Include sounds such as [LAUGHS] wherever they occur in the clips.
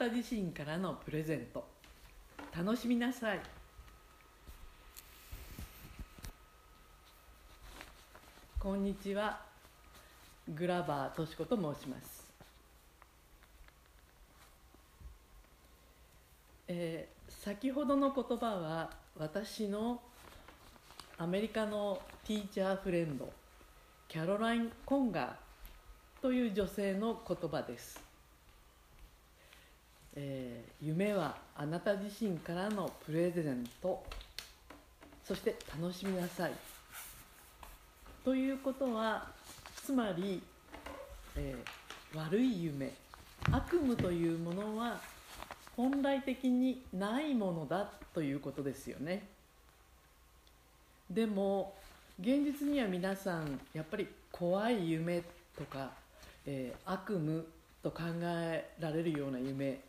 た自身からのプレゼント。楽しみなさい。こんにちは。グラバーとし子と申します、えー先ほどの言葉は私のアメリカのティーチャーフレンドキャロライン・コンガーという女性の言葉です、えー夢はあなた自身からのプレゼント。そして楽しみなさい。ということはつまり、えー悪い夢悪夢というものは本来的にないものだということですよね。でも現実には皆さんやっぱり怖い夢とか、えー悪夢と考えられるような夢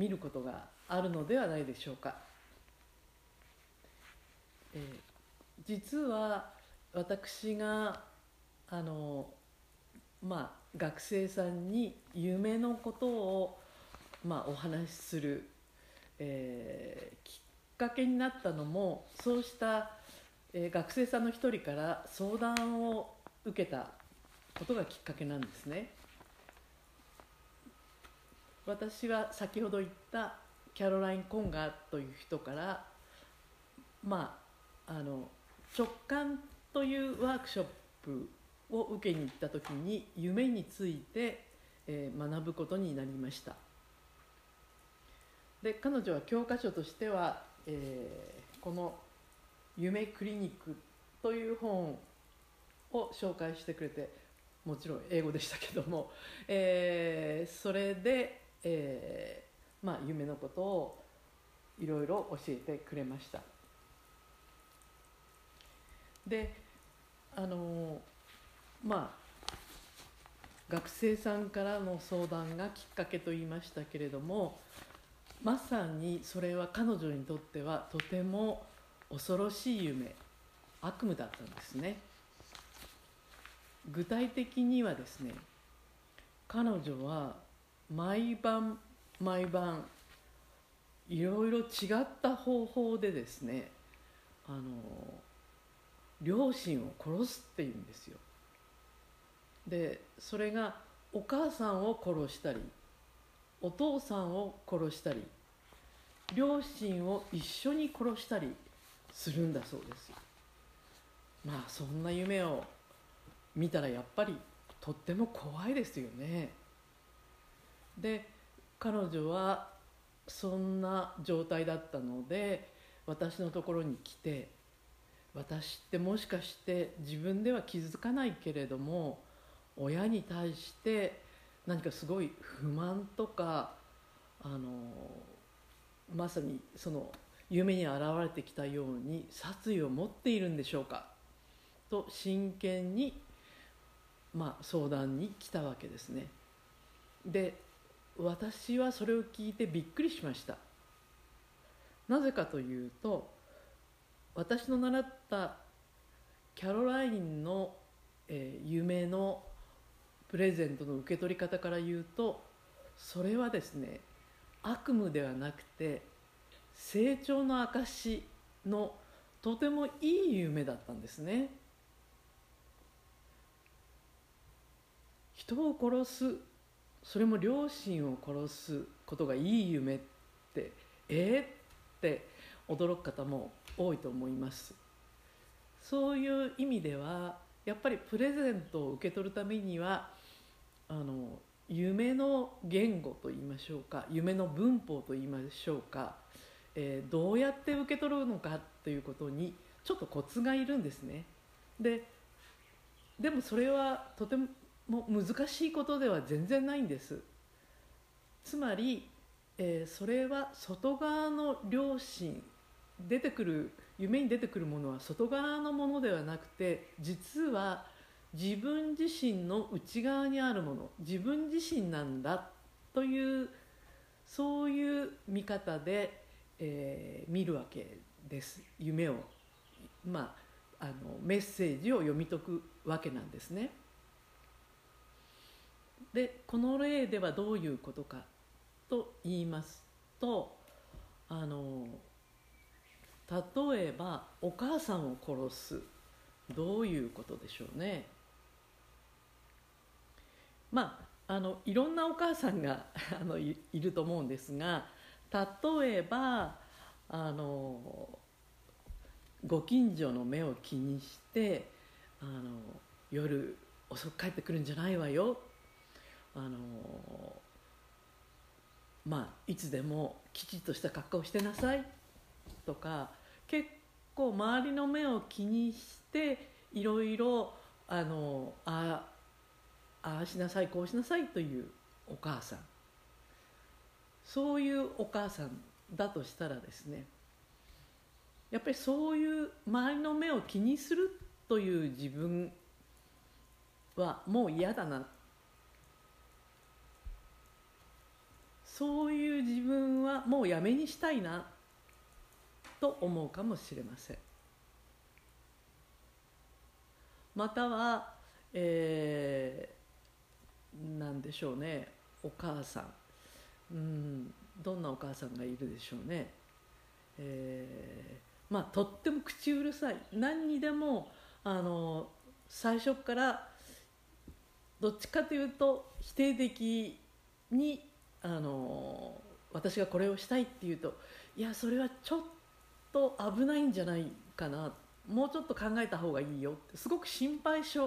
見ることがあるのではないでしょうか、えー実は私があのまあ学生さんに夢のことをまあお話しする、えーきっかけになったのもそうした、えー学生さんの一人から相談を受けたことがきっかけなんですね。私は先ほど言ったキャロライン・コンガーという人からまああの直感というワークショップを受けに行った時に夢について、えー学ぶことになりました。で彼女は教科書としては、えーこの「夢クリニック」という本を紹介してくれてもちろん英語でしたけども、えーそれで、えーまあ、夢のことをいろいろ教えてくれました。であのまあ学生さんからの相談がきっかけと言いましたけれどもまさにそれは彼女にとってはとても恐ろしい夢悪夢だったんですね。具体的にはですね彼女は毎晩毎晩いろいろ違った方法でですねあの両親を殺すっていうんですよ。でそれがお母さんを殺したりお父さんを殺したり両親を一緒に殺したりするんだそうですまあそんな夢を見たらやっぱりとっても怖いですよね。で彼女はそんな状態だったので私のところに来て私ってもしかして自分では気づかないけれども親に対して何かすごい不満とかあのまさにその夢に現れてきたように殺意を持っているんでしょうかと真剣に、まあ、相談に来たわけですね。で私はそれを聞いてびっくりしました。なぜかというと私の習ったキャロラインの、えー夢のプレゼントの受け取り方から言うとそれはですね悪夢ではなくて成長の証のとてもいい夢だったんですね。人を殺すそれも両親を殺すことがいい夢ってえー、って驚く方も多いと思います。そういう意味ではやっぱりプレゼントを受け取るためにはあの夢の言語といいましょうか夢の文法といいましょうか、えーどうやって受け取るのかということにちょっとコツがいるんですね。ででもそれはとてもも難しいことでは全然ないんですつまり、えーそれは外側の良心出てくる夢に出てくるものは外側のものではなくて実は自分自身の内側にあるもの自分自身なんだというそういう見方で、えー見るわけです夢を、まあ、あのメッセージを読み解くわけなんですね。でこの例ではどういうことかと言いますとあの例えばお母さんを殺す。どういうことでしょうね。まああのいろんなお母さんが [LAUGHS] あのいると思うんですが例えばあのご近所の目を気にしてあの夜遅く帰ってくるんじゃないわよ。あのまあいつでもきちっとした格好をしてなさいとか結構周りの目を気にしていろいろあのああしなさいこうしなさいというお母さん。そういうお母さんだとしたらですねやっぱりそういう周りの目を気にするという自分はもう嫌だなそういう自分はもうやめにしたいなと思うかもしれません。または、えー、何でしょうねお母さん。うんどんなお母さんがいるでしょうね、えー、まあとっても口うるさい。何にでもあの最初からどっちかというと否定的にあの私がこれをしたいっていうといやそれはちょっと危ないんじゃないかな。もうちょっと考えた方がいいよってすごく心配性、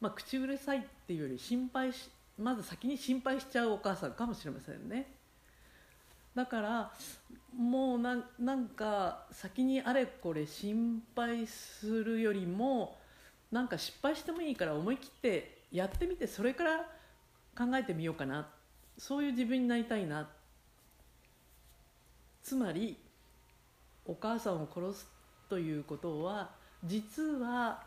まあ、口うるさいっていうより心配しまず先に心配しちゃうお母さんかもしれませんね。だからもうななんか先にあれこれ心配するよりもなんか失敗してもいいから思い切ってやってみてそれから考えてみようかな。そういう自分になりたいな。つまりお母さんを殺すということは実は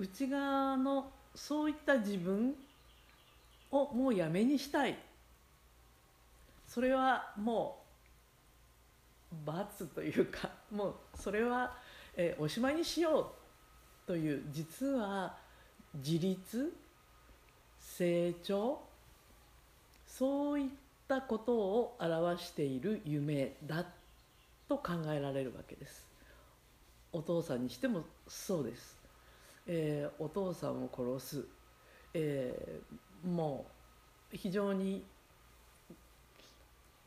内側のそういった自分をもうやめにしたい。それはもう罰というかもうそれは、えー、おしまいにしようという実は自立成長そういったことを表している夢だと考えられるわけです。お父さんにしてもそうです、えー、お父さんを殺す、えー、もう非常に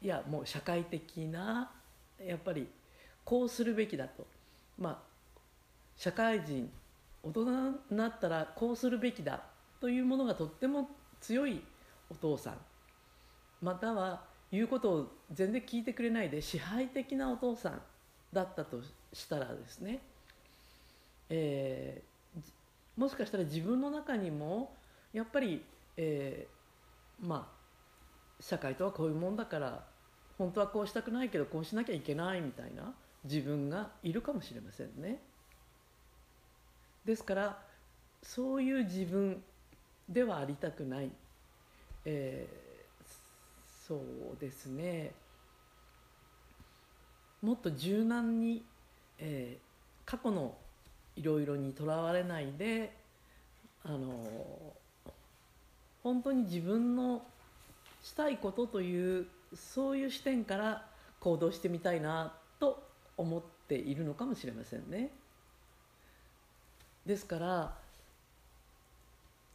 いやもう社会的なやっぱりこうするべきだと。まあ社会人大人になったらこうするべきだというものがとっても強いお父さん。または言うことを全然聞いてくれないで支配的なお父さんだったとしたらですね、えー、もしかしたら自分の中にもやっぱり、えー、まあ社会とはこういうもんだから本当はこうしたくないけどこうしなきゃいけないみたいな自分がいるかもしれませんね。ですからそういう自分ではありたくない、えー、そうですねもっと柔軟に、えー、過去のいろいろにとらわれないであの本当に自分のしたいことというそういう視点から行動してみたいなと思っているのかもしれませんね。ですから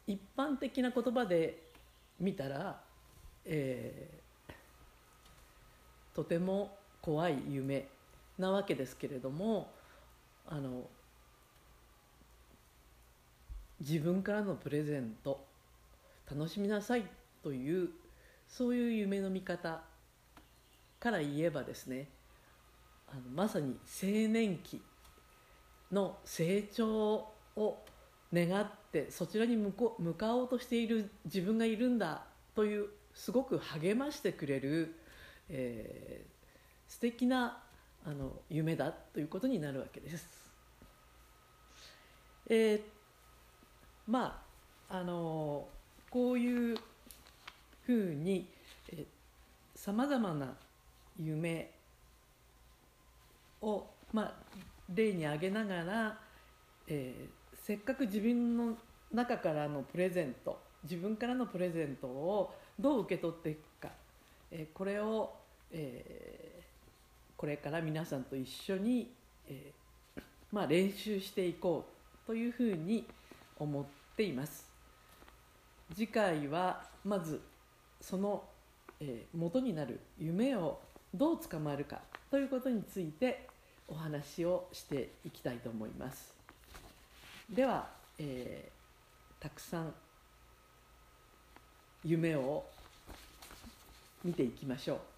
一般的な言葉で見たら、えー、とても怖い夢なわけですけれどもあの自分からのプレゼント楽しみなさいというそういう夢の見方から言えばですねあのまさに青年期の成長を願ってそちらに向こ向かおうとしている自分がいるんだというすごく励ましてくれる、えー、素敵なあの夢だということになるわけです。えー、まああのこういうふうにさまざまな夢を、まあ、例に挙げながら、えー、せっかく自分の中からのプレゼント自分からのプレゼントをどう受け取っていくか、えーこれを、えーこれから皆さんと一緒に、えーまあ、練習していこうというふうに思っています。次回はまずその、えー元になる夢をどう捕まえるかということについてお話をしていきたいと思います。では、えーたくさん夢を見ていきましょう。